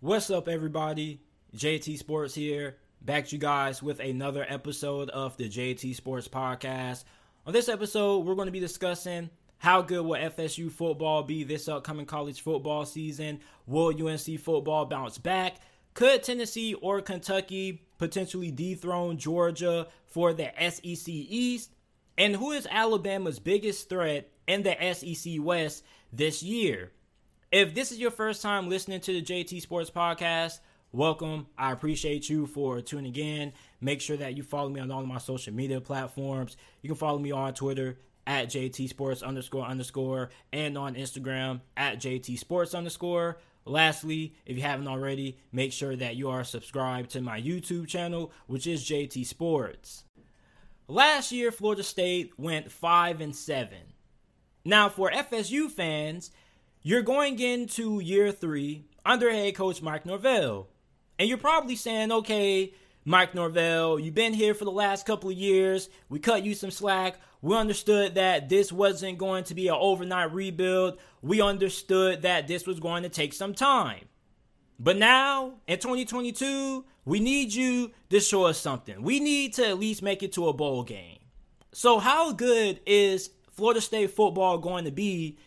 What's up, everybody? JT Sports here, back to you guys with another episode of the JT Sports Podcast. On this episode, we're going to be discussing how good will FSU football be this upcoming college football season? Will UNC football bounce back? Could Tennessee or Kentucky potentially dethrone Georgia for the SEC East? And who is Alabama's biggest threat in the SEC West this year? If this is your first time listening to the JT Sports Podcast, welcome. I appreciate you for tuning in. Make sure that you follow me on all of my social media platforms. You can follow me on Twitter at JT Sports underscore underscore and on Instagram at JT Sports underscore. Lastly, if you haven't already, make sure that you are subscribed to my YouTube channel, which is JT Sports. Last year, Florida State went 5 and 7. Now, for FSU fans, you're going into year three under head coach Mike Norvell. And you're probably saying, okay, Mike Norvell, you've been here for the last couple of years. We cut you some slack. We understood that this wasn't going to be an overnight rebuild. We understood that this was going to take some time. But now, in 2022, we need you to show us something. We need to at least make it to a bowl game. So, how good is Florida State football going to be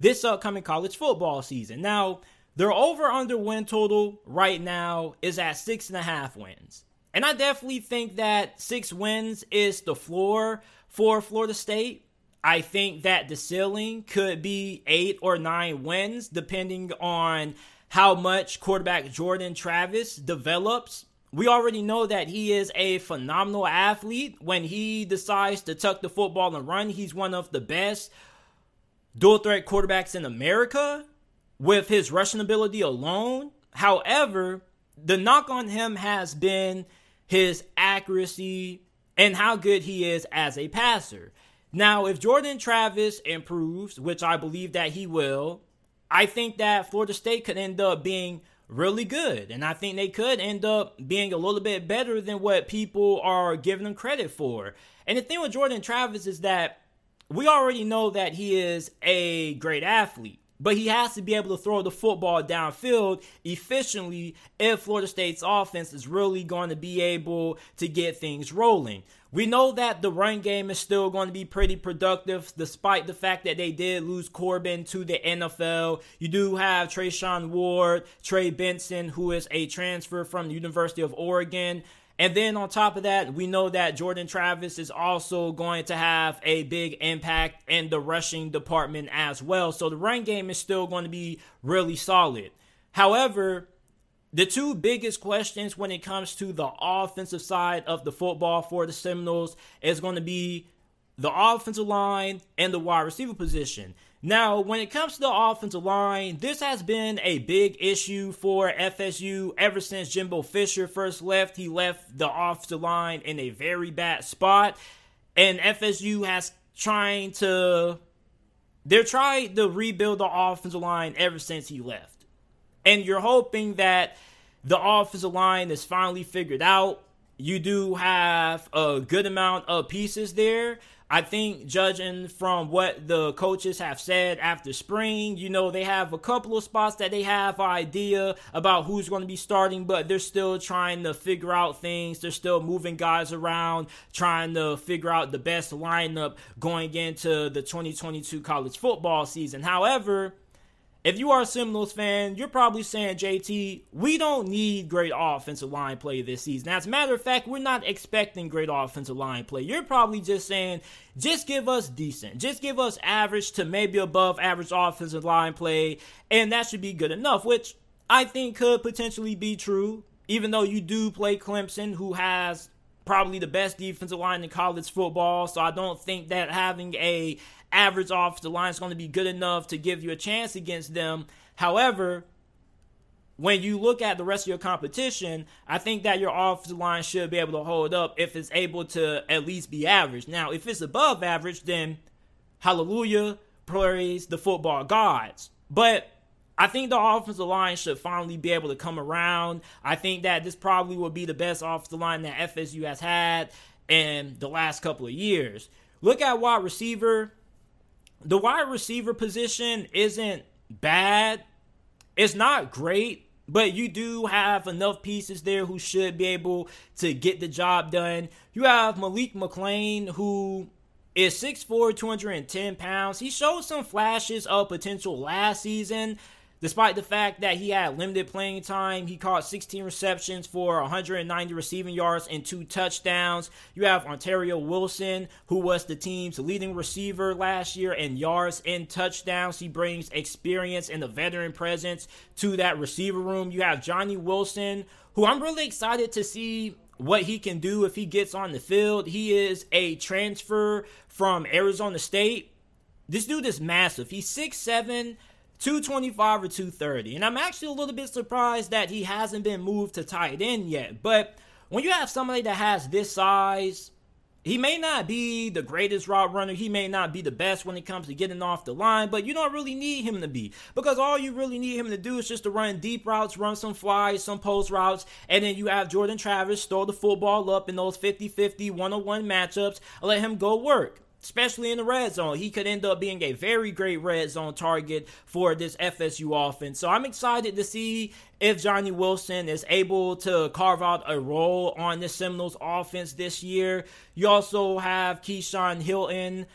this upcoming college football season. Now, their over under win total right now is at six and a half wins. And I definitely think that six wins is the floor for Florida State. I think that the ceiling could be eight or nine wins, depending on how much quarterback Jordan Travis develops. We already know that he is a phenomenal athlete. When he decides to tuck the football and run, he's one of the best dual threat quarterbacks in America with his rushing ability alone. However, the knock on him has been his accuracy and how good he is as a passer. Now, if Jordan Travis improves, which I believe that he will, I think that Florida State could end up being really good. And I think they could end up being a little bit better than what people are giving them credit for. And the thing with Jordan Travis is that we already know that he is a great athlete, but he has to be able to throw the football downfield efficiently if Florida State's offense is really going to be able to get things rolling. We know that the run game is still going to be pretty productive, despite the fact that they did lose Corbin to the NFL. You do have Treshaun Ward, Trey Benson, who is a transfer from the University of Oregon. And then on top of that, we know that Jordan Travis is also going to have a big impact in the rushing department as well. So the run game is still going to be really solid. However, the two biggest questions when it comes to the offensive side of the football for the Seminoles is going to be the offensive line and the wide receiver position. Now, when it comes to the offensive line, this has been a big issue for FSU ever since Jimbo Fisher first left. He left the offensive line in a very bad spot, and FSU has trying to they're trying to rebuild the offensive line ever since he left. And you're hoping that the offensive line is finally figured out. You do have a good amount of pieces there, I think, judging from what the coaches have said after spring, you know, they have a couple of spots that they have idea about who's going to be starting, but they're still trying to figure out things. They're still moving guys around, trying to figure out the best lineup going into the 2022 college football season. However, if you are a Seminoles fan, you're probably saying, JT, we don't need great offensive line play this season. As a matter of fact, we're not expecting great offensive line play. You're probably just saying, just give us decent. Just give us average to maybe above average offensive line play, and that should be good enough, which I think could potentially be true, even though you do play Clemson, who has probably the best defensive line in college football. So I don't think that having a average offensive line is going to be good enough to give you a chance against them. However, when you look at the rest of your competition, I think that your offensive line should be able to hold up if it's able to at least be average. Now, if it's above average, then hallelujah, praise the football gods. But I think the offensive line should finally be able to come around. I think that this probably will be the best offensive line that FSU has had in the last couple of years. Look at wide receiver the wide receiver position isn't bad. It's not great, but you do have enough pieces there who should be able to get the job done. You have Malik McClain, who is 6'4, 210 pounds. He showed some flashes of potential last season. Despite the fact that he had limited playing time, he caught 16 receptions for 190 receiving yards and two touchdowns. You have Ontario Wilson, who was the team's leading receiver last year in yards and touchdowns. He brings experience and a veteran presence to that receiver room. You have Johnny Wilson, who I'm really excited to see what he can do if he gets on the field. He is a transfer from Arizona State. This dude is massive. He's 6'7, 225 or 230. And I'm actually a little bit surprised that he hasn't been moved to tight end yet. But when you have somebody that has this size, he may not be the greatest route runner. He may not be the best when it comes to getting off the line, but you don't really need him to be because all you really need him to do is just to run deep routes, run some flies, some post routes, and then you have Jordan Travis throw the football up in those 50 50 one on one matchups. Let him go work especially in the red zone. He could end up being a very great red zone target for this FSU offense. So I'm excited to see if Johnny Wilson is able to carve out a role on the Seminoles offense this year. You also have Keyshawn Helton,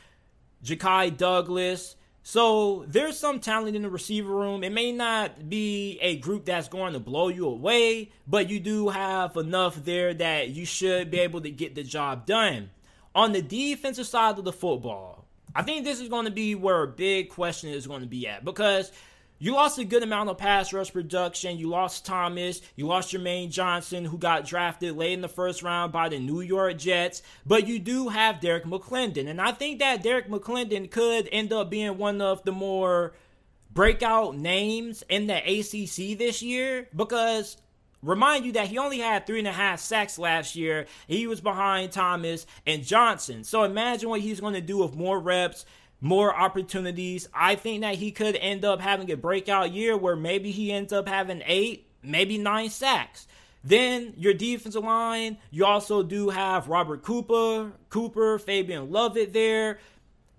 Ja'Khi Douglas. So there's some talent in the receiver room. It may not be a group that's going to blow you away, but you do have enough there that you should be able to get the job done. On the defensive side of the football, I think this is going to be where a big question is going to be at because you lost a good amount of pass rush production. You lost Thomas. You lost Jermaine Johnson, who got drafted late in the first round by the New York Jets. But you do have Derrick McLendon. And I think that Derrick McLendon could end up being one of the more breakout names in the ACC this year because Remind you that he only had three and a half sacks last year. He was behind Thomas and Johnson. So imagine what he's going to do with more reps, more opportunities. I think that he could end up having a breakout year where maybe he ends up having eight, maybe nine sacks. Then your defensive line, you also do have Robert Cooper, Cooper, Fabian Lovett there.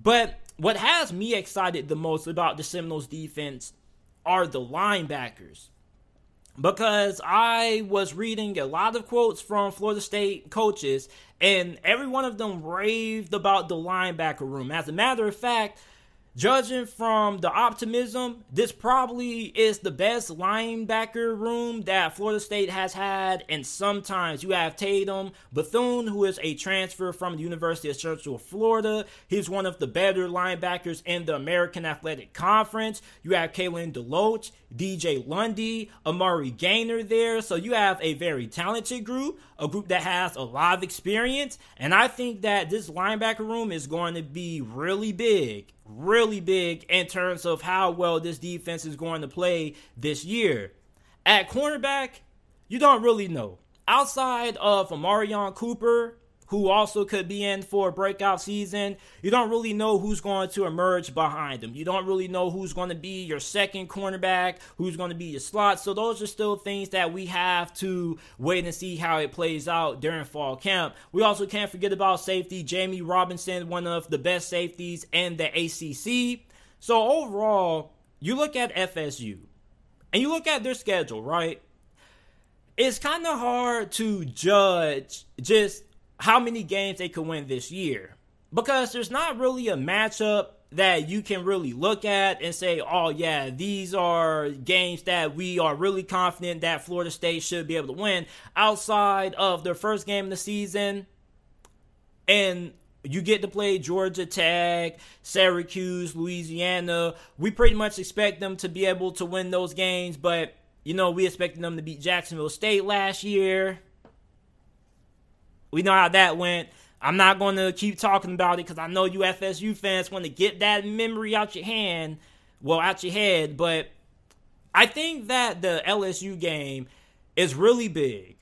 But what has me excited the most about the Seminoles defense are the linebackers because I was reading a lot of quotes from Florida State coaches, and every one of them raved about the linebacker room. As a matter of fact, Judging from the optimism, this probably is the best linebacker room that Florida State has had. And sometimes you have Tatum Bethune, who is a transfer from the University of Central Florida. He's one of the better linebackers in the American Athletic Conference. You have Kalen DeLoach, DJ Lundy, Amari Gainer there. So you have a very talented group, a group that has a lot of experience. And I think that this linebacker room is going to be really big really big in terms of how well this defense is going to play this year. At cornerback, you don't really know. Outside of Omarion Cooper who also could be in for a breakout season. You don't really know who's going to emerge behind him. You don't really know who's going to be your second cornerback, who's going to be your slot. So those are still things that we have to wait and see how it plays out during fall camp. We also can't forget about safety Jammie Robinson, one of the best safeties in the ACC. So overall, you look at FSU and you look at their schedule, right? It's kind of hard to judge just how many games they could win this year. Because there's not really a matchup that you can really look at and say, oh, yeah, these are games that we are really confident that Florida State should be able to win outside of their first game of the season. And you get to play Georgia Tech, Syracuse, Louisiana. We pretty much expect them to be able to win those games, but you know, we expected them to beat Jacksonville State last year. We know how that went. I'm not going to keep talking about it because I know you FSU fans want to get that memory out your hand, well, out your head. But I think that the LSU game is really big.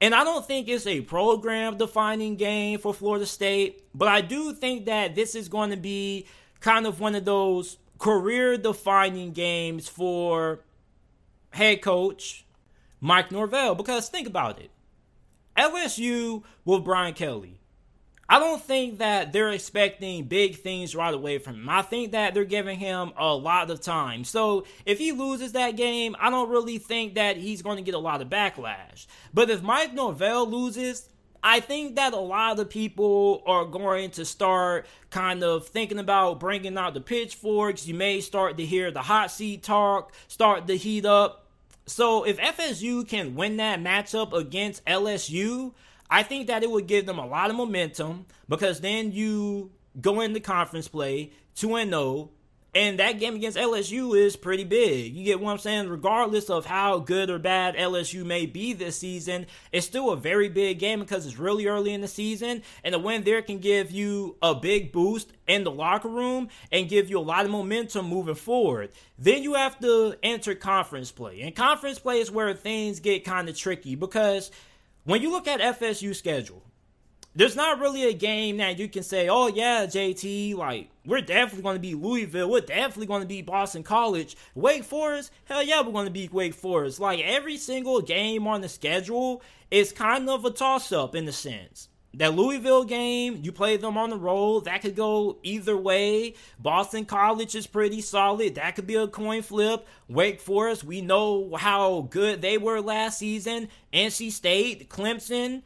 And I don't think it's a program defining game for Florida State, but I do think that this is going to be kind of one of those career defining games for head coach Mike Norvell. Because think about it LSU with Brian Kelly. I don't think that they're expecting big things right away from him. I think that they're giving him a lot of time. So if he loses that game, I don't really think that he's going to get a lot of backlash. But if Mike Norvell loses, I think that a lot of people are going to start kind of thinking about bringing out the pitchforks. You may start to hear the hot seat talk start to heat up. So if FSU can win that matchup against LSU, I think that it would give them a lot of momentum because then you go into conference play 2 and 0 and that game against LSU is pretty big. You get what I'm saying? Regardless of how good or bad LSU may be this season, it's still a very big game because it's really early in the season. And a win there can give you a big boost in the locker room and give you a lot of momentum moving forward. Then you have to enter conference play. And conference play is where things get kind of tricky because when you look at FSU schedule, there's not really a game that you can say, oh yeah, JT, like we're definitely going to be Louisville, we're definitely going to be Boston College, Wake Forest, hell yeah, we're going to beat Wake Forest. Like every single game on the schedule is kind of a toss up in a sense. That Louisville game, you play them on the road, that could go either way. Boston College is pretty solid, that could be a coin flip. Wake Forest, we know how good they were last season. NC State, Clemson,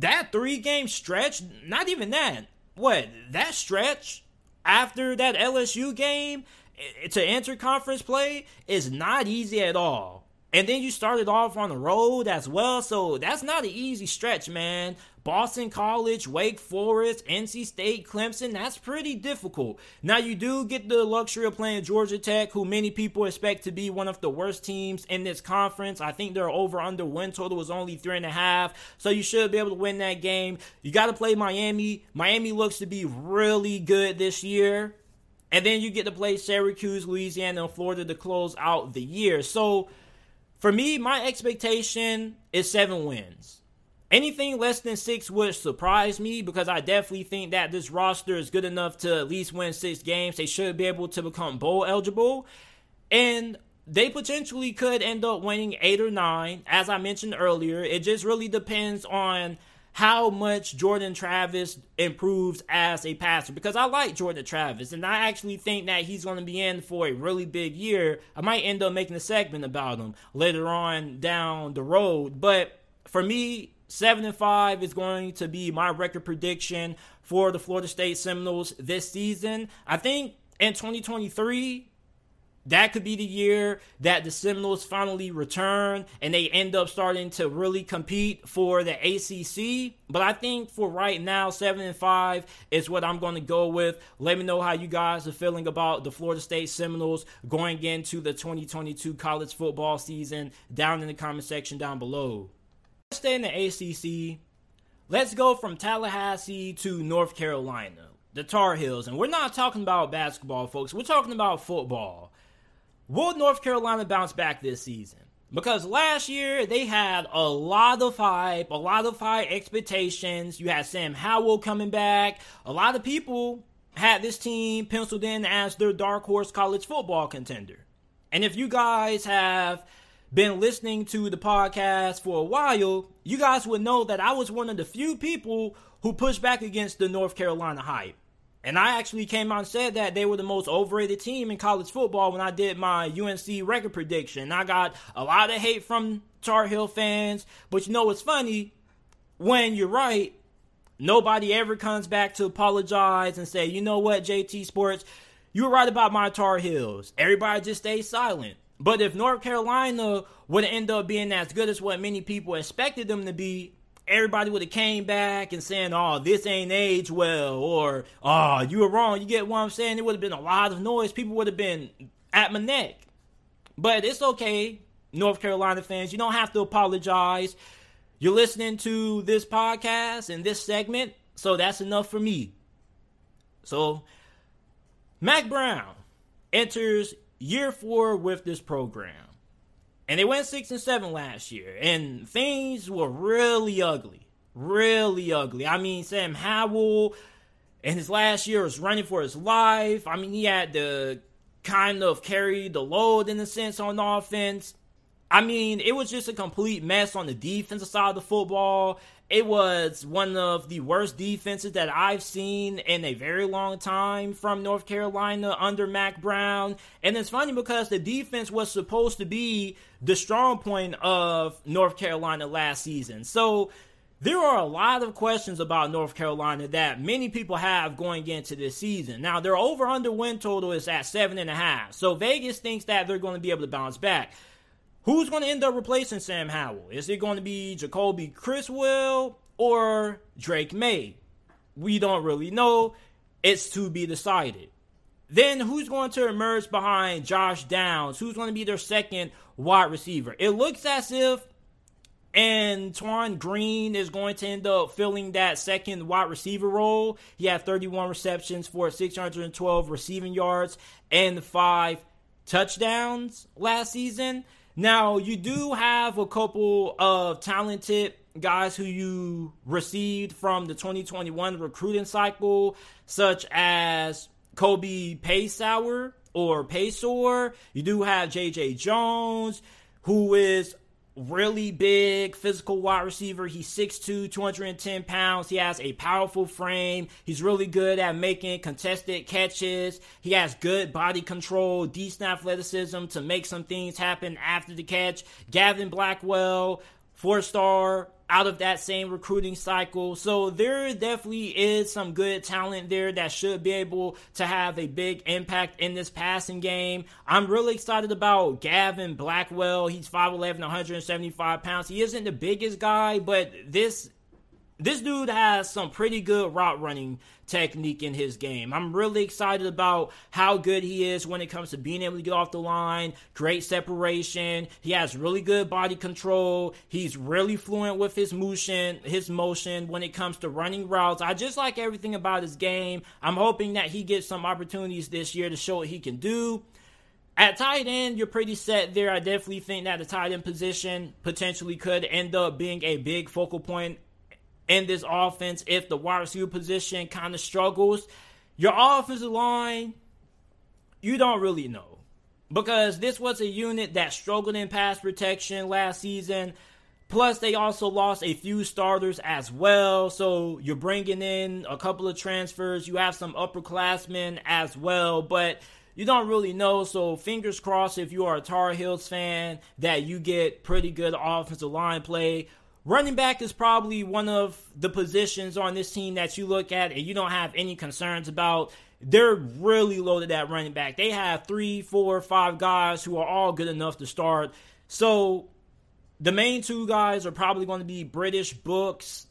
that three game stretch, not even that. What, that stretch after that LSU game eh, to enter conference play is not easy at all. And then you started off on the road as well, so that's not an easy stretch, man. Boston College, Wake Forest, NC State, Clemson, that's pretty difficult. Now, you do get the luxury of playing Georgia Tech, who many people expect to be one of the worst teams in this conference. I think their over under win total was only three and a half, so you should be able to win that game. You got to play Miami. Miami looks to be really good this year. And then you get to play Syracuse, Louisiana, and Florida to close out the year. So, for me, my expectation is seven wins. Anything less than six would surprise me because I definitely think that this roster is good enough to at least win six games. They should be able to become bowl eligible. And they potentially could end up winning eight or nine. As I mentioned earlier, it just really depends on how much Jordan Travis improves as a passer because I like Jordan Travis and I actually think that he's going to be in for a really big year. I might end up making a segment about him later on down the road, but for me, Seven and five is going to be my record prediction for the Florida State Seminoles this season. I think in 2023, that could be the year that the Seminoles finally return and they end up starting to really compete for the ACC. But I think for right now, seven and five is what I'm going to go with. Let me know how you guys are feeling about the Florida State Seminoles going into the 2022 college football season down in the comment section down below stay in the ACC. Let's go from Tallahassee to North Carolina, the Tar Heels. And we're not talking about basketball, folks. We're talking about football. Will North Carolina bounce back this season? Because last year they had a lot of hype, a lot of high expectations. You had Sam Howell coming back. A lot of people had this team penciled in as their dark horse college football contender. And if you guys have been listening to the podcast for a while, you guys would know that I was one of the few people who pushed back against the North Carolina hype. And I actually came out and said that they were the most overrated team in college football when I did my UNC record prediction. I got a lot of hate from Tar Heel fans, but you know what's funny? When you're right, nobody ever comes back to apologize and say, you know what, JT Sports, you were right about my Tar Heels. Everybody just stays silent. But if North Carolina would end up being as good as what many people expected them to be, everybody would have came back and saying, "Oh, this ain't age well," or "Oh, you were wrong." You get what I'm saying? It would have been a lot of noise. People would have been at my neck. But it's okay, North Carolina fans. You don't have to apologize. You're listening to this podcast and this segment, so that's enough for me. So, Mack Brown enters year four with this program. And they went six and seven last year. And things were really ugly. Really ugly. I mean, Sam Howell in his last year was running for his life. I mean, he had to kind of carry the load in a sense on offense. I mean, it was just a complete mess on the defensive side of the football. It was one of the worst defenses that I've seen in a very long time from North Carolina under Mack Brown. And it's funny because the defense was supposed to be the strong point of North Carolina last season. So there are a lot of questions about North Carolina that many people have going into this season. Now, their over under win total is at seven and a half. So Vegas thinks that they're going to be able to bounce back. Who's going to end up replacing Sam Howell? Is it going to be Jacolby Criswell or Drake Maye? We don't really know. It's to be decided. Then who's going to emerge behind Josh Downs? Who's going to be their second wide receiver? It looks as if and Antoine Green is going to end up filling that second wide receiver role. He had 31 receptions for 612 receiving yards and five touchdowns last season. Now, you do have a couple of talented guys who you received from the 2021 recruiting cycle, such as Kobe Paysour or Paysor. You do have JJ Jones, who is really big physical wide receiver. He's 6'2, 210 pounds. He has a powerful frame. He's really good at making contested catches. He has good body control, decent athleticism to make some things happen after the catch. Gavin Blackwell, four star out of that same recruiting cycle. So there definitely is some good talent there that should be able to have a big impact in this passing game. I'm really excited about Gavin Blackwell. He's 5'11, 175 pounds. He isn't the biggest guy, but this this dude has some pretty good route running technique in his game. I'm really excited about how good he is when it comes to being able to get off the line, great separation. He has really good body control. He's really fluent with his motion, his motion when it comes to running routes. I just like everything about his game. I'm hoping that he gets some opportunities this year to show what he can do. At tight end, you're pretty set there. I definitely think that the tight end position potentially could end up being a big focal point in this offense if the wide receiver position kind of struggles. Your offensive line, you don't really know. Because this was a unit that struggled in pass protection last season. Plus, they also lost a few starters as well. So you're bringing in a couple of transfers. You have some upperclassmen as well. But you don't really know. So fingers crossed if you are a Tar Heels fan that you get pretty good offensive line play. Running back is probably one of the positions on this team that you look at and you don't have any concerns about. They're really loaded at running back. They have three, four, five guys who are all good enough to start. So the main two guys are probably going to be British Books,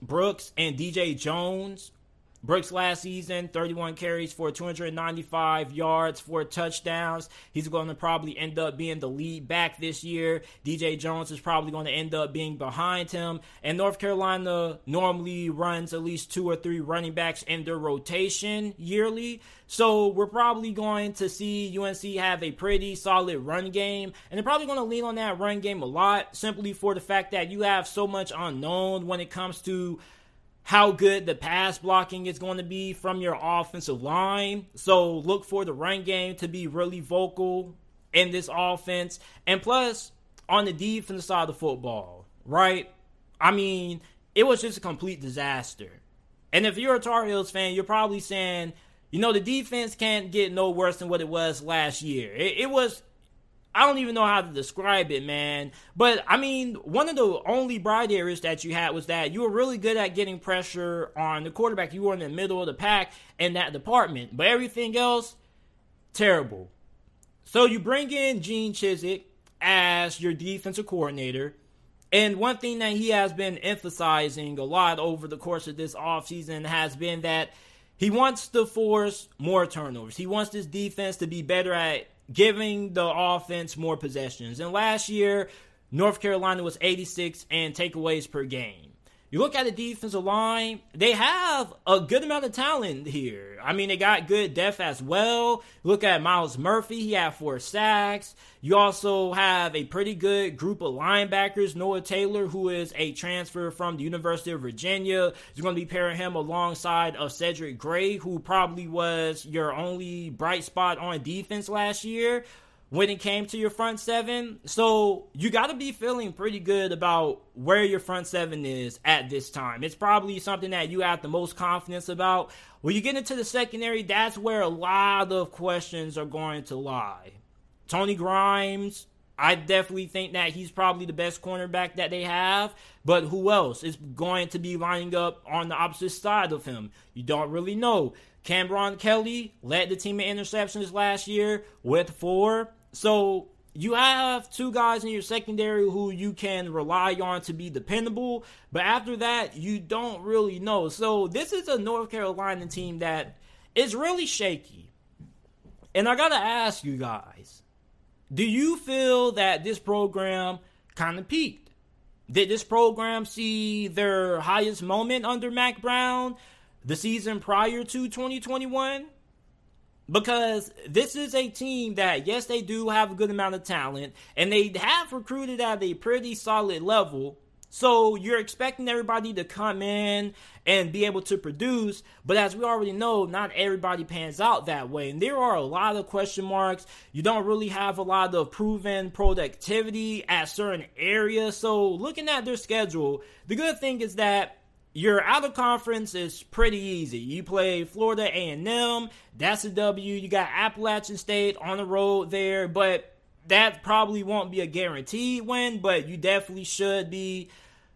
Brooks and DJ Jones. Brooks last season, 31 carries for 295 yards, four touchdowns. He's going to probably end up being the lead back this year. DJ Jones is probably going to end up being behind him. And North Carolina normally runs at least two or three running backs in their rotation yearly. So we're probably going to see UNC have a pretty solid run game. And they're probably going to lean on that run game a lot simply for the fact that you have so much unknown when it comes to how good the pass blocking is going to be from your offensive line. So look for the run game to be really vocal in this offense. And plus, on the defensive side of the football, right? I mean, it was just a complete disaster. And if you're a Tar Heels fan, you're probably saying, you know, the defense can't get no worse than what it was last year. It, it was I don't even know how to describe it, man. But I mean, one of the only bright areas that you had was that you were really good at getting pressure on the quarterback. You were in the middle of the pack in that department. But everything else, terrible. So you bring in Gene Chizik as your defensive coordinator. And one thing that he has been emphasizing a lot over the course of this offseason has been that he wants to force more turnovers. He wants this defense to be better at giving the offense more possessions. And last year, North Carolina was 86 and takeaways per game. You look at the defensive line, they have a good amount of talent here. I mean, they got good depth as well. Look at Myles Murphy, he had four sacks. You also have a pretty good group of linebackers. Noah Taylor, who is a transfer from the University of Virginia, is going to be pairing him alongside of Cedric Gray, who probably was your only bright spot on defense last year. When it came to your front seven. So you got to be feeling pretty good about where your front seven is at this time. It's probably something that you have the most confidence about. When you get into the secondary, that's where a lot of questions are going to lie. Tony Grimes, I definitely think that he's probably the best cornerback that they have. But who else is going to be lining up on the opposite side of him? You don't really know. Cameron Kelly led the team in interceptions last year with four. So you have two guys in your secondary who you can rely on to be dependable, but after that, you don't really know. So this is a North Carolina team that is really shaky. And I gotta ask you guys, do you feel that this program kind of peaked? Did this program see their highest moment under Mack Brown the season prior to 2021? Because this is a team that, yes, they do have a good amount of talent, and they have recruited at a pretty solid level. So you're expecting everybody to come in and be able to produce, but as we already know, not everybody pans out that way. And there are a lot of question marks. You don't really have a lot of proven productivity at certain areas. So looking at their schedule, the good thing is that your out of conference is pretty easy. You play Florida A&M, that's a W. You got Appalachian State on the road there, but that probably won't be a guaranteed win, but you definitely should be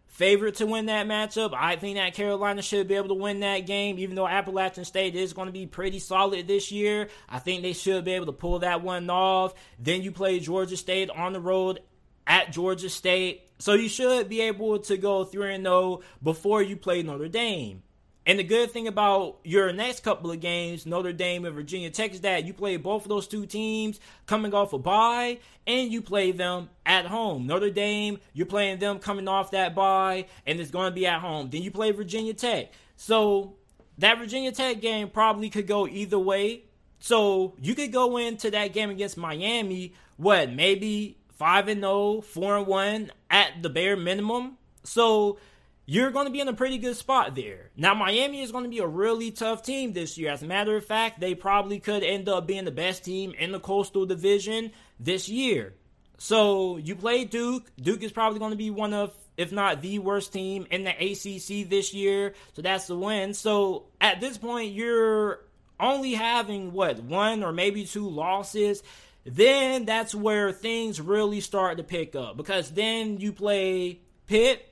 favorite to win that matchup. I think that Carolina should be able to win that game, even though Appalachian State is going to be pretty solid this year. I think they should be able to pull that one off. Then you play Georgia State on the road at Georgia State. So you should be able to go 3 and 0 before you play Notre Dame. And the good thing about your next couple of games, Notre Dame and Virginia Tech, is that you play both of those two teams coming off a bye, and you play them at home. Notre Dame, you're playing them coming off that bye, and it's going to be at home. Then you play Virginia Tech. So that Virginia Tech game probably could go either way. So you could go into that game against Miami, what, maybe 5 and 0, 4 and 1 at the bare minimum. So you're going to be in a pretty good spot there. Now, Miami is going to be a really tough team this year. As a matter of fact, they probably could end up being the best team in the Coastal Division this year. So you play Duke. Duke is probably going to be one of, if not the worst team in the ACC this year. So that's the win. So at this point, you're only having what one or maybe two losses then that's where things really start to pick up because then you play Pitt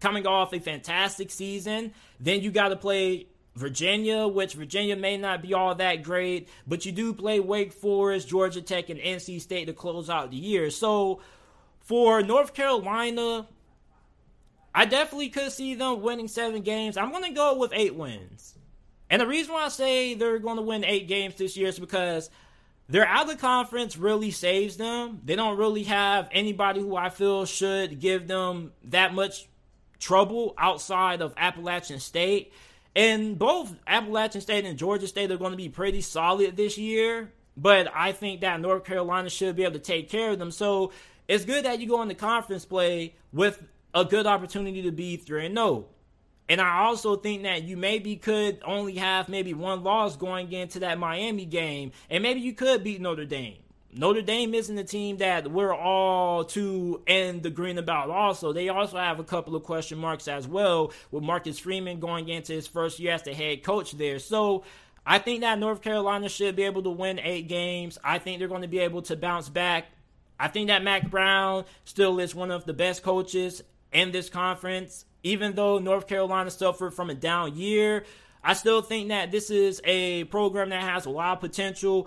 coming off a fantastic season. Then you got to play Virginia, which Virginia may not be all that great, but you do play Wake Forest, Georgia Tech, and NC State to close out the year. So for North Carolina, I definitely could see them winning seven games. I'm going to go with eight wins. And the reason why I say they're going to win eight games this year is because their out of conference really saves them. They don't really have anybody who I feel should give them that much trouble outside of Appalachian State. And both Appalachian State and Georgia State are going to be pretty solid this year. But I think that North Carolina should be able to take care of them. So it's good that you go into conference play with a good opportunity to be 3 0. And I also think that you maybe could only have maybe one loss going into that Miami game, and maybe you could beat Notre Dame. Notre Dame isn't a team that we're all too in the green about. Also, they also have a couple of question marks as well, with Marcus Freeman going into his first year as the head coach there. So I think that North Carolina should be able to win eight games. I think they're going to be able to bounce back. I think that Mack Brown still is one of the best coaches in this conference even though North Carolina suffered from a down year, I still think that this is a program that has a lot of potential.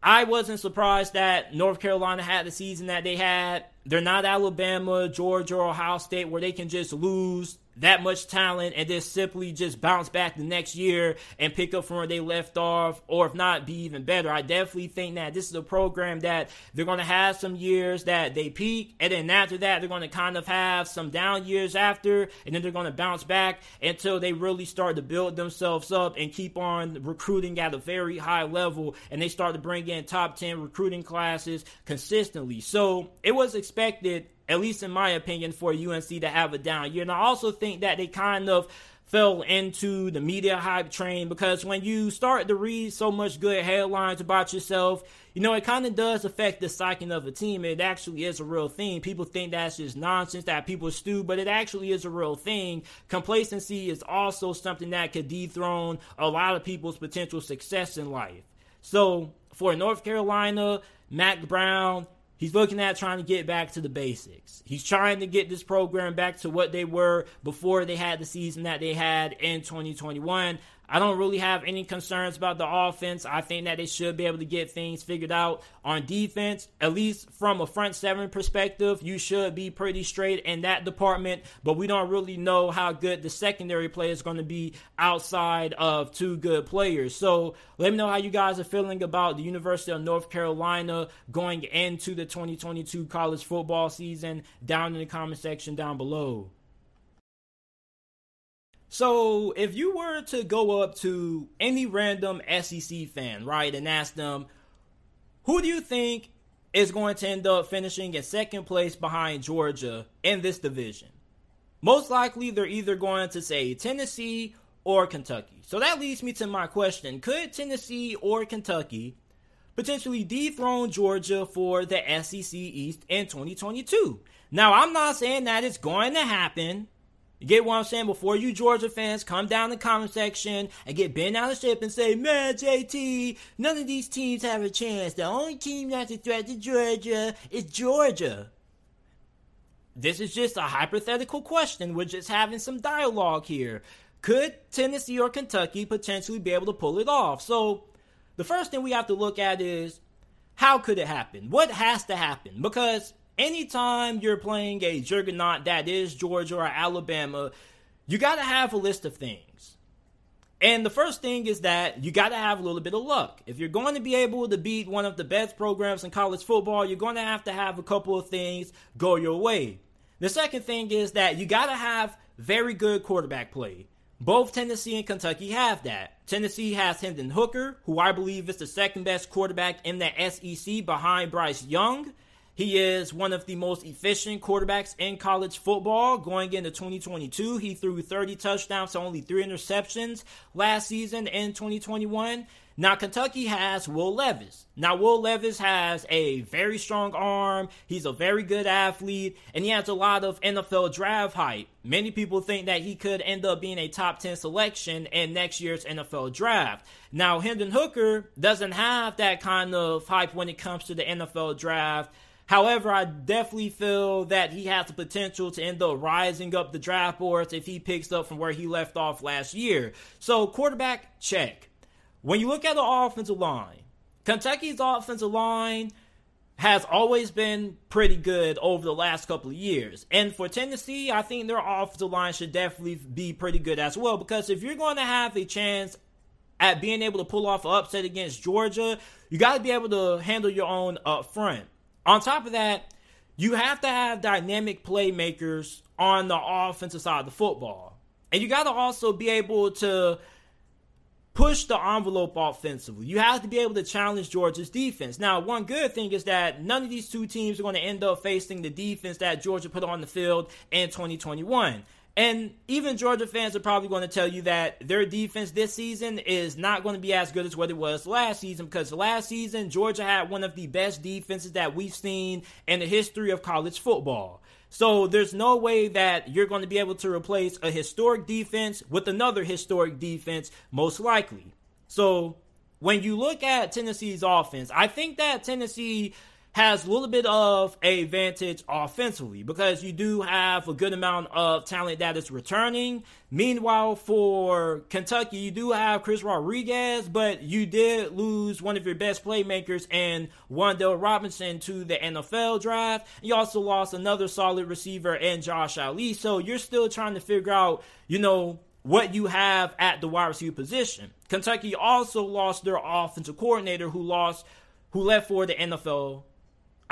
I wasn't surprised that North Carolina had the season that they had. They're not Alabama, Georgia, or Ohio State where they can just lose that much talent and just simply just bounce back the next year and pick up from where they left off, or if not, be even better. I definitely think that this is a program that they're going to have some years that they peak, and then after that, they're going to kind of have some down years after, and then they're going to bounce back until they really start to build themselves up and keep on recruiting at a very high level, and they start to bring in top 10 recruiting classes consistently. So it was expected at least in my opinion, for UNC to have a down year. And I also think that they kind of fell into the media hype train because when you start to read so much good headlines about yourself, you know, it kind of does affect the psyche of a team. It actually is a real thing. People think that's just nonsense that people stew, but it actually is a real thing. Complacency is also something that could dethrone a lot of people's potential success in life. So for North Carolina, Mack Brown, He's looking at trying to get back to the basics. He's trying to get this program back to what they were before they had the season that they had in 2021. I don't really have any concerns about the offense. I think that they should be able to get things figured out on defense. At least from a front seven perspective, you should be pretty straight in that department. But we don't really know how good the secondary play is going to be outside of two good players. So let me know how you guys are feeling about the University of North Carolina going into the 2022 college football season down in the comment section down below. So, if you were to go up to any random SEC fan, right, and ask them, who do you think is going to end up finishing in second place behind Georgia in this division? Most likely, they're either going to say Tennessee or Kentucky. So that leads me to my question Could Tennessee or Kentucky potentially dethrone Georgia for the SEC East in 2022? Now, I'm not saying that it's going to happen. You get what I'm saying? Before you Georgia fans come down the comment section and get bent out of shape and say, man, JT, none of these teams have a chance. The only team that's a threat to Georgia is Georgia. This is just a hypothetical question. We're just having some dialogue here. Could Tennessee or Kentucky potentially be able to pull it off? So, the first thing we have to look at is how could it happen? What has to happen? Because anytime you're playing a juggernaut that is Georgia or Alabama, you got to have a list of things. And the first thing is that you got to have a little bit of luck. If you're going to be able to beat one of the best programs in college football, you're going to have to have a couple of things go your way. The second thing is that you got to have very good quarterback play. Both Tennessee and Kentucky have that. Tennessee has Hendon Hooker, who I believe is the second best quarterback in the SEC behind Bryce Young. He is one of the most efficient quarterbacks in college football. Going into 2022, he threw 30 touchdowns to only three interceptions last season in 2021. Now, Kentucky has Will Levis. Now, Will Levis has a very strong arm. He's a very good athlete, and he has a lot of NFL draft hype. Many people think that he could end up being a top 10 selection in next year's NFL draft. Now, Hendon Hooker doesn't have that kind of hype when it comes to the NFL draft. However, I definitely feel that he has the potential to end up rising up the draft boards if he picks up from where he left off last year. So, quarterback, check. When you look at the offensive line, Kentucky's offensive line has always been pretty good over the last couple of years. And for Tennessee, I think their offensive line should definitely be pretty good as well because if you're going to have a chance at being able to pull off an upset against Georgia, you got to be able to handle your own up front. On top of that, you have to have dynamic playmakers on the offensive side of the football. And you got to also be able to push the envelope offensively. You have to be able to challenge Georgia's defense. Now, one good thing is that none of these two teams are going to end up facing the defense that Georgia put on the field in 2021. And even Georgia fans are probably going to tell you that their defense this season is not going to be as good as what it was last season because last season Georgia had one of the best defenses that we've seen in the history of college football. So there's no way that you're going to be able to replace a historic defense with another historic defense, most likely. So when you look at Tennessee's offense, I think that Tennessee has a little bit of a advantage offensively because you do have a good amount of talent that is returning. Meanwhile, for Kentucky, you do have Chris Rodriguez, but you did lose one of your best playmakers in Wan'Dale Robinson to the NFL draft. You also lost another solid receiver in Josh Ali. So you're still trying to figure out, you know, what you have at the wide receiver position. Kentucky also lost their offensive coordinator who lost who left for the NFL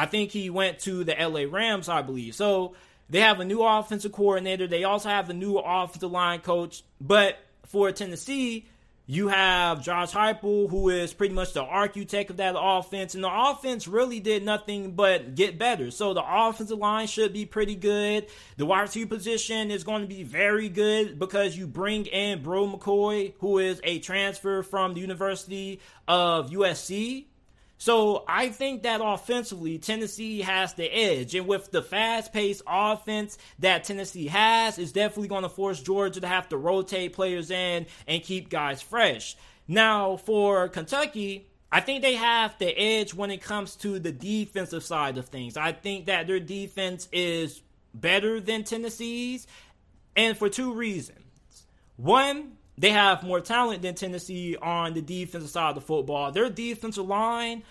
I think he went to the LA Rams, I believe. So they have a new offensive coordinator. They also have the new offensive line coach. But for Tennessee, You have Josh Heupel, who is pretty much the architect of that offense, and the offense really did nothing but get better. So the offensive line should be pretty good. The wide receiver position is going to be very good because you bring in Bru McCoy, who is a transfer from the University of USC. So I think that offensively, Tennessee has the edge. And with the fast paced offense that Tennessee has, it's definitely going to force Georgia to have to rotate players in and keep guys fresh. Now, for Kentucky, I think they have the edge when it comes to the defensive side of things. I think that their defense is better than Tennessee's, and for two reasons. One, they have more talent than Tennessee on the defensive side of the football. Their defensive line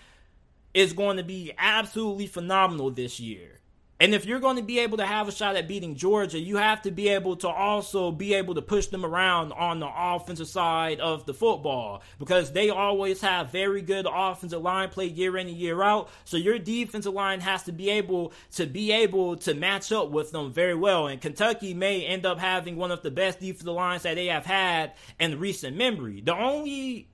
is going to be absolutely phenomenal this year. And if you're going to be able to have a shot at beating Georgia, you have to be able to also be able to push them around on the offensive side of the football because they always have very good offensive line play year in and year out. So your defensive line has to be able to be able to match up with them very well. And Kentucky may end up having one of the best defensive lines that they have had in recent memory. The only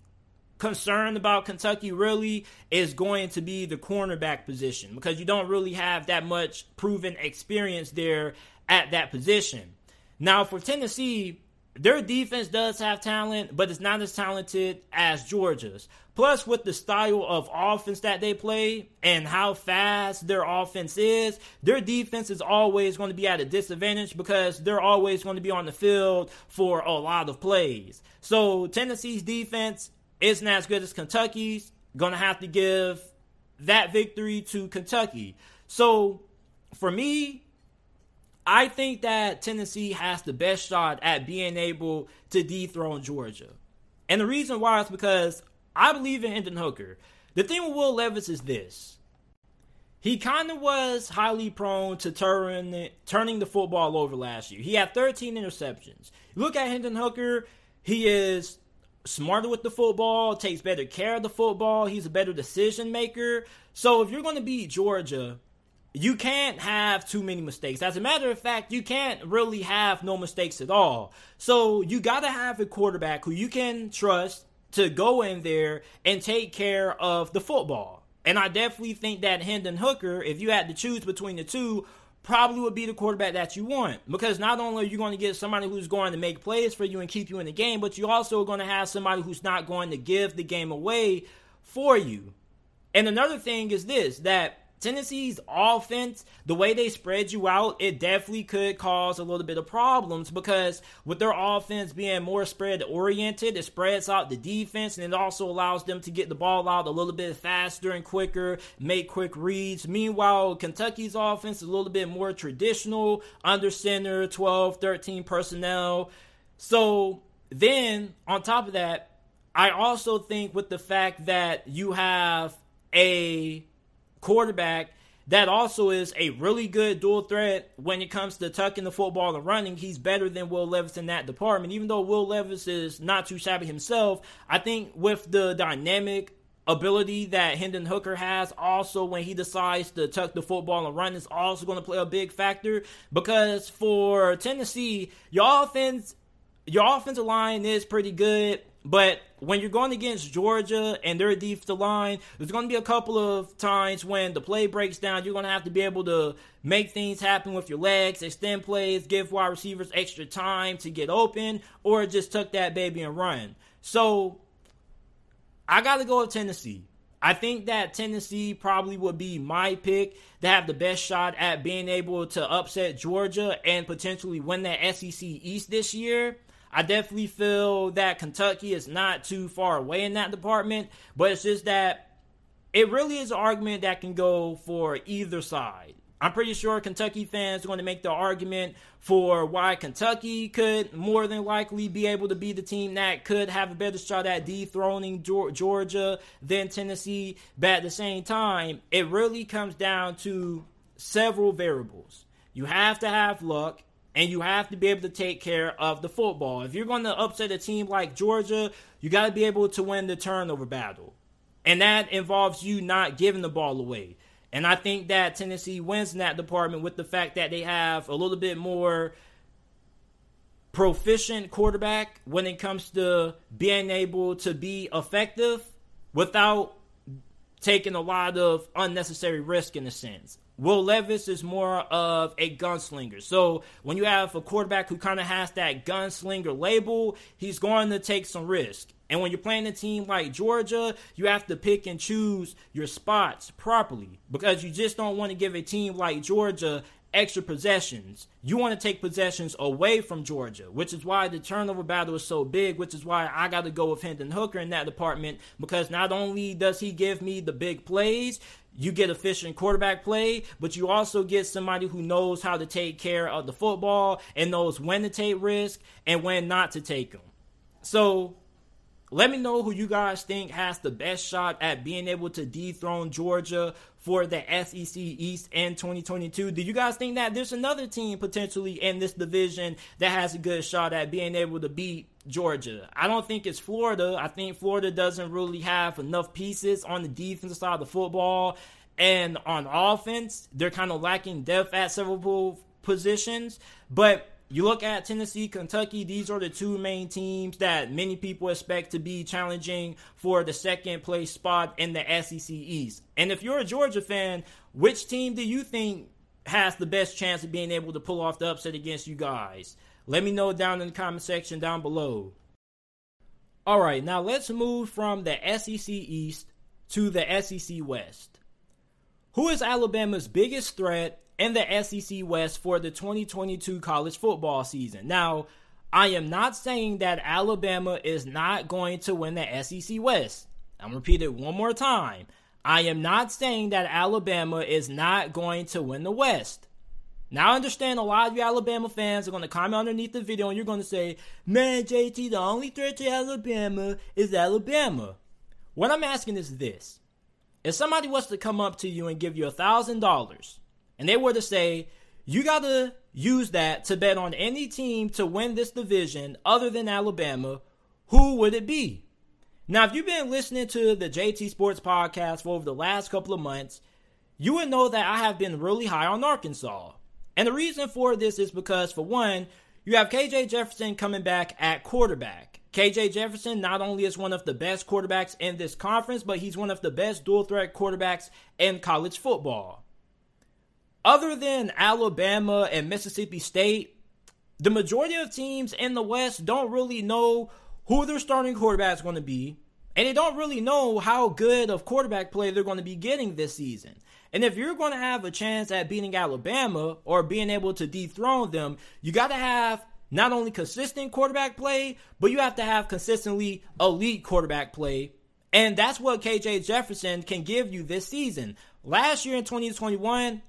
concern about Kentucky really is going to be the cornerback position because you don't really have that much proven experience there at that position. Now, for Tennessee, their defense does have talent, but it's not as talented as Georgia's. Plus, with the style of offense that they play and how fast their offense is, their defense is always going to be at a disadvantage because they're always going to be on the field for a lot of plays. So, Tennessee's defense isn't as good as Kentucky's. Gonna have to give that victory to Kentucky. So for me, I think that Tennessee has the best shot at being able to dethrone Georgia. And the reason why is because I believe in Hendon Hooker. The thing with Will Levis is this. He kind of was highly prone to turn, turning the football over last year. He had 13 interceptions. Look at Hendon Hooker. He is smarter with the football, takes better care of the football. He's a better decision maker. So if you're going to beat Georgia, you can't have too many mistakes. As a matter of fact, you can't really have no mistakes at all. So you got to have a quarterback who you can trust to go in there and take care of the football. And I definitely think that Hendon Hooker, if you had to choose between the two, probably would be the quarterback that you want because not only are you going to get somebody who's going to make plays for you and keep you in the game, but you also are going to have somebody who's not going to give the game away for you. And another thing is this that Tennessee's offense, the way they spread you out, it definitely could cause a little bit of problems because with their offense being more spread oriented, it spreads out the defense and it also allows them to get the ball out a little bit faster and quicker, make quick reads. Meanwhile, Kentucky's offense is a little bit more traditional, under center, 12, 13 personnel. So then, on top of that, I also think with the fact that you have a quarterback that also is a really good dual threat when it comes to tucking the football and running. He's better than Will Levis in that department. Even though Will Levis is not too shabby himself, I think with the dynamic ability that Hendon Hooker has also when he decides to tuck the football and run is also going to play a big factor because for Tennessee, your offense your offensive line is pretty good. But when you're going against Georgia and their defensive line, there's going to be a couple of times when the play breaks down. You're going to have to be able to make things happen with your legs, extend plays, give wide receivers extra time to get open, or just tuck that baby and run. So I got to go with Tennessee. I think that Tennessee probably would be my pick to have the best shot at being able to upset Georgia and potentially win that SEC East this year. I definitely feel that Kentucky is not too far away in that department, but it's just that it really is an argument that can go for either side. I'm pretty sure Kentucky fans are going to make the argument for why Kentucky could more than likely be able to be the team that could have a better shot at dethroning Georgia than Tennessee. But at the same time, it really comes down to several variables. You have to have luck and you have to be able to take care of the football. If you're going to upset a team like Georgia, you got to be able to win the turnover battle. And that involves you not giving the ball away. And I think that Tennessee wins in that department with the fact that they have a little bit more proficient quarterback when it comes to being able to be effective without taking a lot of unnecessary risk in a sense. Will Levis is more of a gunslinger. So when you have a quarterback who kind of has that gunslinger label, he's going to take some risk. And when you're playing a team like Georgia, you have to pick and choose your spots properly because you just don't want to give a team like Georgia extra possessions. You want to take possessions away from Georgia, which is why the turnover battle is so big, which is why I got to go with Hendon Hooker in that department because not only does he give me the big plays, you get efficient quarterback play, but you also get somebody who knows how to take care of the football and knows when to take risk and when not to take them. So let me know who you guys think has the best shot at being able to dethrone Georgia for the SEC East in 2022. Do you guys think that there's another team potentially in this division that has a good shot at being able to beat Georgia? I don't think it's Florida. I think Florida doesn't really have enough pieces on the defensive side of the football. And on offense, they're kind of lacking depth at several positions. But you look at Tennessee, Kentucky, these are the two main teams that many people expect to be challenging for the second place spot in the SEC East. And if you're a Georgia fan, which team do you think has the best chance of being able to pull off the upset against you guys? Let me know down in the comment section down below. All right, now let's move from the SEC East to the SEC West. Who is Alabama's biggest threat in the SEC West for the 2022 college football season. Now, I am not saying that Alabama is not going to win the SEC West. I'm repeat it one more time. I am not saying that Alabama is not going to win the West. Now, I understand a lot of you Alabama fans are going to comment underneath the video and you're going to say, man, JT, the only threat to Alabama is Alabama. What I'm asking is this if somebody was to come up to you and give you a $1,000 and they were to say, you got to use that to bet on any team to win this division other than Alabama, who would it be? Now, if you've been listening to the JT Sports podcast for over the last couple of months, you would know that I have been really high on Arkansas. And the reason for this is because, for one, you have KJ Jefferson coming back at quarterback. KJ Jefferson not only is one of the best quarterbacks in this conference, but he's one of the best dual threat quarterbacks in college football other than Alabama and Mississippi State, the majority of teams in the West don't really know who their starting quarterback is going to be, and they don't really know how good of quarterback play they're going to be getting this season. And if you're going to have a chance at beating Alabama or being able to dethrone them, you got to have not only consistent quarterback play, but you have to have consistently elite quarterback play. And that's what KJ Jefferson can give you this season. Last year in 2021,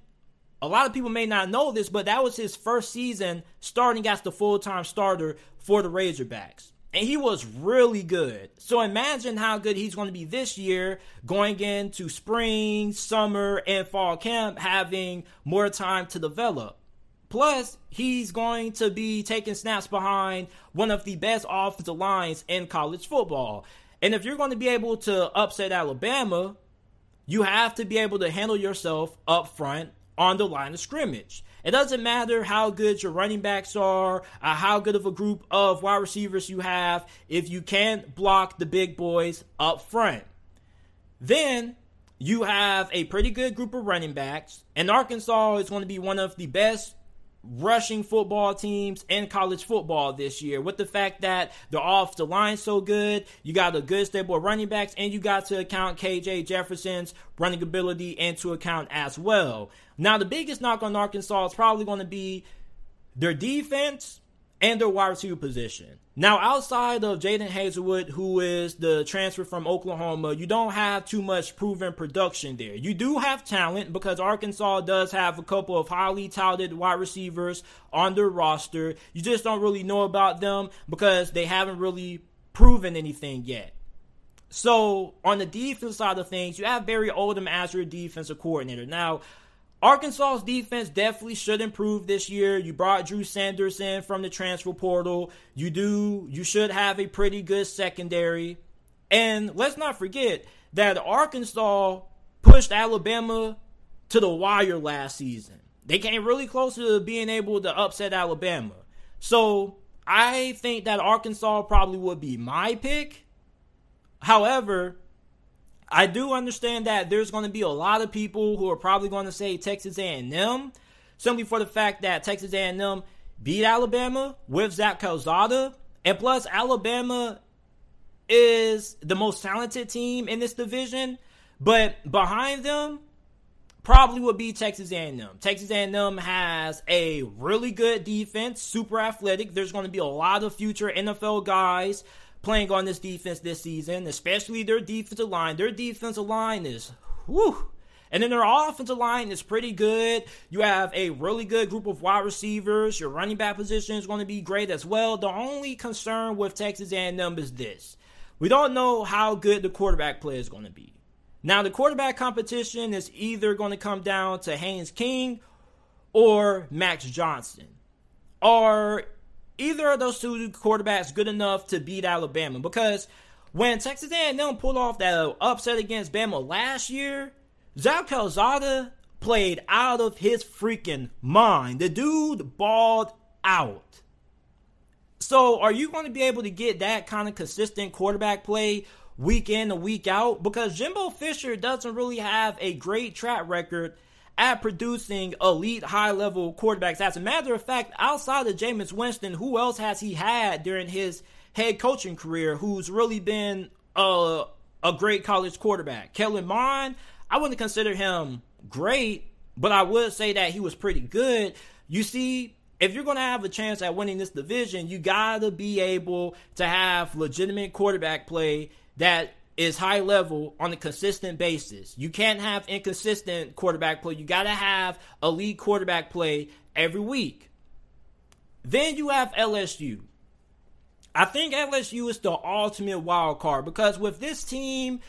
a lot of people may not know this, but that was his first season starting as the full time starter for the Razorbacks. And he was really good. So imagine how good he's going to be this year, going into spring, summer, and fall camp, having more time to develop. Plus, he's going to be taking snaps behind one of the best offensive lines in college football. And if you're going to be able to upset Alabama, you have to be able to handle yourself up front on the line of scrimmage. It doesn't matter how good your running backs are, or how good of a group of wide receivers you have, if you can't block the big boys up front. Then you have a pretty good group of running backs, and Arkansas is going to be one of the best rushing football teams in college football this year with the fact that they're off the line so good. You got a good stable of running backs, and you got to account KJ Jefferson's running ability into account as well. Now, the biggest knock on Arkansas is probably going to be their defense and their wide receiver position. Now, outside of Jadon Haselwood, who is the transfer from Oklahoma, you don't have too much proven production there. You do have talent because Arkansas does have a couple of highly touted wide receivers on their roster. You just don't really know about them because they haven't really proven anything yet. So, on the defense side of things, you have Barry Odom as your defensive coordinator. Now, Arkansas's defense definitely should improve this year. You brought Drew Sanders in from the transfer portal. You do you should have a pretty good secondary. And let's not forget that Arkansas pushed Alabama to the wire last season. They came really close to being able to upset Alabama. So I think that Arkansas probably would be my pick. However, I do understand that there's going to be a lot of people who are probably going to say Texas A&M simply for the fact that Texas A&M beat Alabama with Zach Calzada, and plus Alabama is the most talented team in this division, but behind them probably would be Texas A&M. Texas A&M has a really good defense, super athletic. There's going to be a lot of future NFL guys playing on this defense this season, especially their defensive line. Their defensive line is whew. And then their offensive line is pretty good. You have a really good group of wide receivers. Your running back position is going to be great as well. The only concern with Texas A&M is this: we don't know how good the quarterback play is going to be. Now, the quarterback competition is either going to come down to Haynes King or Max Johnson. Are either of those two quarterbacks good enough to beat Alabama? Because when Texas A&M pulled off that upset against Bama last year, Zach Calzada played out of his freaking mind. The dude balled out. So, are you going to be able to get that kind of consistent quarterback play week in and week out? Because Jimbo Fisher doesn't really have a great track record at producing elite high level quarterbacks. As a matter of fact, outside of Jameis Winston, who else has he had during his head coaching career who's really been a, a great college quarterback? Kellen Mond, I wouldn't consider him great, but I would say that he was pretty good. You see, if you're going to have a chance at winning this division, you got to be able to have legitimate quarterback play that is high level on a consistent basis. You can't have inconsistent quarterback play. You got to have a elite quarterback play every week. Then you have LSU. I think LSU is the ultimate wild card because with this team,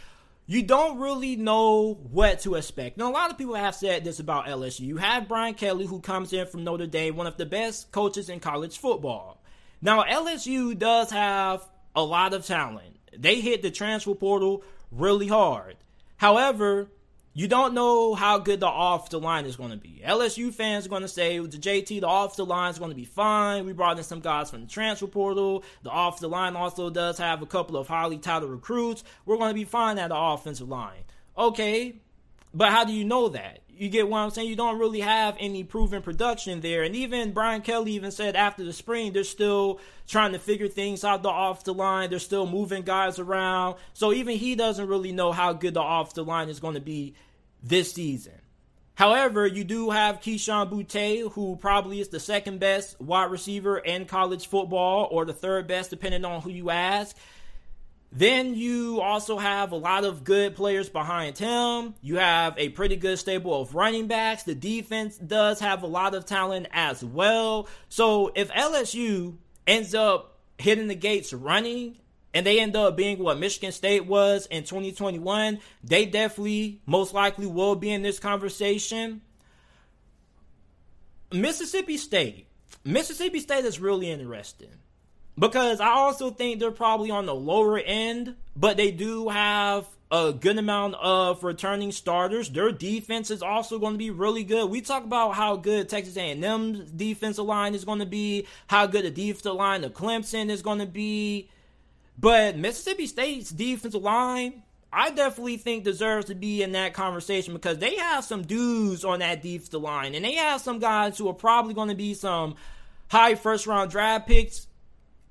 you don't really know what to expect. Now, a lot of people have said this about LSU. You have Brian Kelly, who comes in from Notre Dame, one of the best coaches in college football. Now, LSU does have a lot of talent. They hit the transfer portal really hard. However, you don't know how good the off the line is going to be. LSU fans are going to say the JT, the off the line is going to be fine. We brought in some guys from the transfer portal. The off the line also does have a couple of highly touted recruits. We're going to be fine at the offensive line. Okay, but how do you know that? You get what I'm saying? You don't really have any proven production there. And even Brian Kelly even said after the spring, they're still trying to figure things out the off the line. They're still moving guys around. So even he doesn't really know how good the off the line is going to be this season. However, you do have Kayshon Boutte, who probably is the second best wide receiver in college football, or the third best, depending on who you ask. Then you also have a lot of good players behind him. You have a pretty good stable of running backs. The defense does have a lot of talent as well. So if LSU ends up hitting the gates running and they end up being what Michigan State was in 2021, they definitely most likely will be in this conversation. Mississippi State. Mississippi State is really interesting because I also think they're probably on the lower end, but they do have a good amount of returning starters. Their defense is also going to be really good. We talk about how good Texas A&M's defensive line is going to be, how good the defensive line of Clemson is going to be. But Mississippi State's defensive line, I definitely think deserves to be in that conversation because they have some dudes on that defensive line, and they have some guys who are probably going to be some high first round draft picks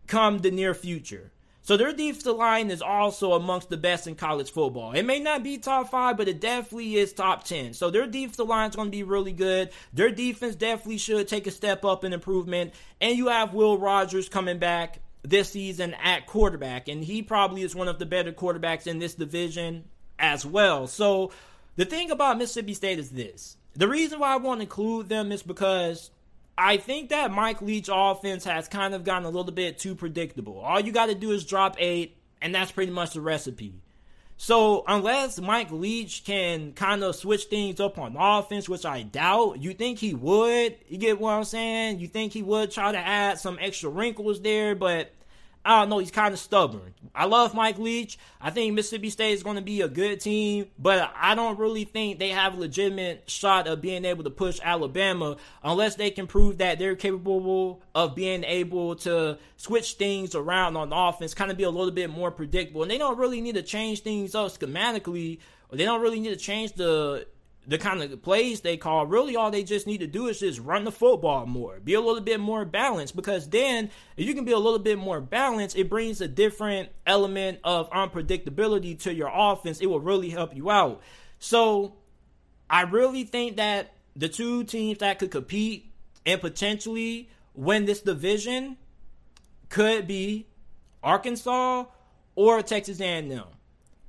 come the near future. So their defensive line is also amongst the best in college football. It may not be top five, but it definitely is top 10. So their defensive line is going to be really good. Their defense definitely should take a step up in improvement. And you have Will Rogers coming back this season at quarterback. And he probably is one of the better quarterbacks in this division as well. So the thing about Mississippi State is this. The reason why I want to include them is because I think that Mike Leach offense has kind of gotten a little bit too predictable. All you got to do is drop eight, and that's pretty much the recipe. So unless Mike Leach can kind of switch things up on offense, which I doubt, you think he would? You get what I'm saying? You think he would try to add some extra wrinkles there, but I don't know, he's kind of stubborn. I love Mike Leach. I think Mississippi State is going to be a good team, but I don't really think they have a legitimate shot of being able to push Alabama unless they can prove that they're capable of being able to switch things around on offense, kind of be a little bit more predictable. And they don't really need to change things up schematically, or they don't really need to change the the kind of plays they call, really all they just need to do is just run the football more, be a little bit more balanced. Because then, if you can be a little bit more balanced, it brings a different element of unpredictability to your offense. It will really help you out. So, I really think that the two teams that could compete and potentially win this division could be Arkansas or Texas A&M.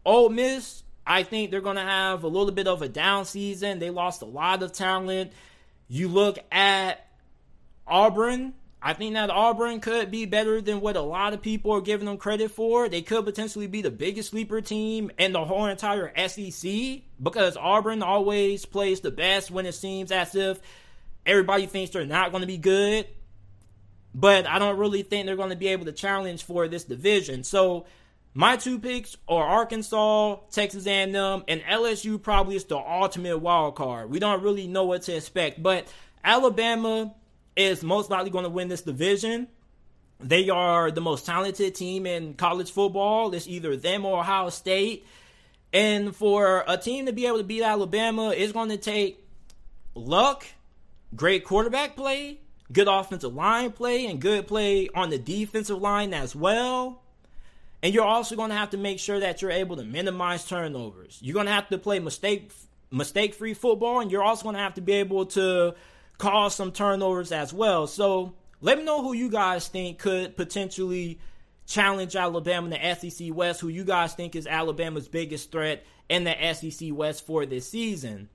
Ole Miss I think they're going to have a little bit of a down season. They lost a lot of talent. You look at Auburn. I think that Auburn could be better than what a lot of people are giving them credit for. They could potentially be the biggest sleeper team in the whole entire SEC because Auburn always plays the best when it seems as if everybody thinks they're not going to be good. But I don't really think they're going to be able to challenge for this division. So my two picks are Arkansas, Texas A&M, and LSU probably is the ultimate wild card. We don't really know what to expect, but Alabama is most likely going to win this division. They are the most talented team in college football. It's either them or Ohio State. And for a team to be able to beat Alabama, it's going to take luck, great quarterback play, good offensive line play, and good play on the defensive line as well. And you're also going to have to make sure that you're able to minimize turnovers. You're going to have to play mistake mistake free football, and you're also going to have to be able to cause some turnovers as well. So let me know who you guys think could potentially challenge Alabama in the SEC West, who you guys think is Alabama's biggest threat in the SEC West for this season.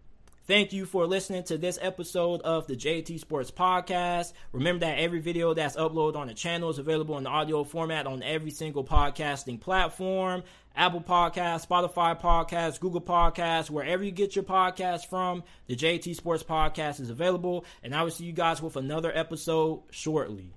Thank you for listening to this episode of the JT Sports Podcast. Remember that every video that's uploaded on the channel is available in audio format on every single podcasting platform Apple Podcasts, Spotify Podcasts, Google Podcasts, wherever you get your podcast from. The JT Sports Podcast is available. And I will see you guys with another episode shortly.